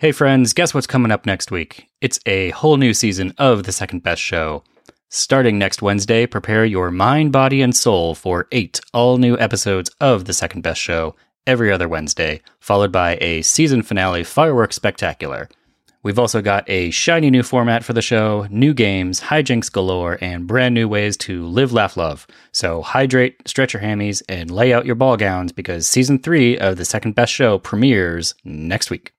Hey, friends, guess what's coming up next week? It's a whole new season of The Second Best Show. Starting next Wednesday, prepare your mind, body, and soul for eight all new episodes of The Second Best Show every other Wednesday, followed by a season finale fireworks spectacular. We've also got a shiny new format for the show, new games, hijinks galore, and brand new ways to live, laugh, love. So hydrate, stretch your hammies, and lay out your ball gowns because season three of the second best show premieres next week.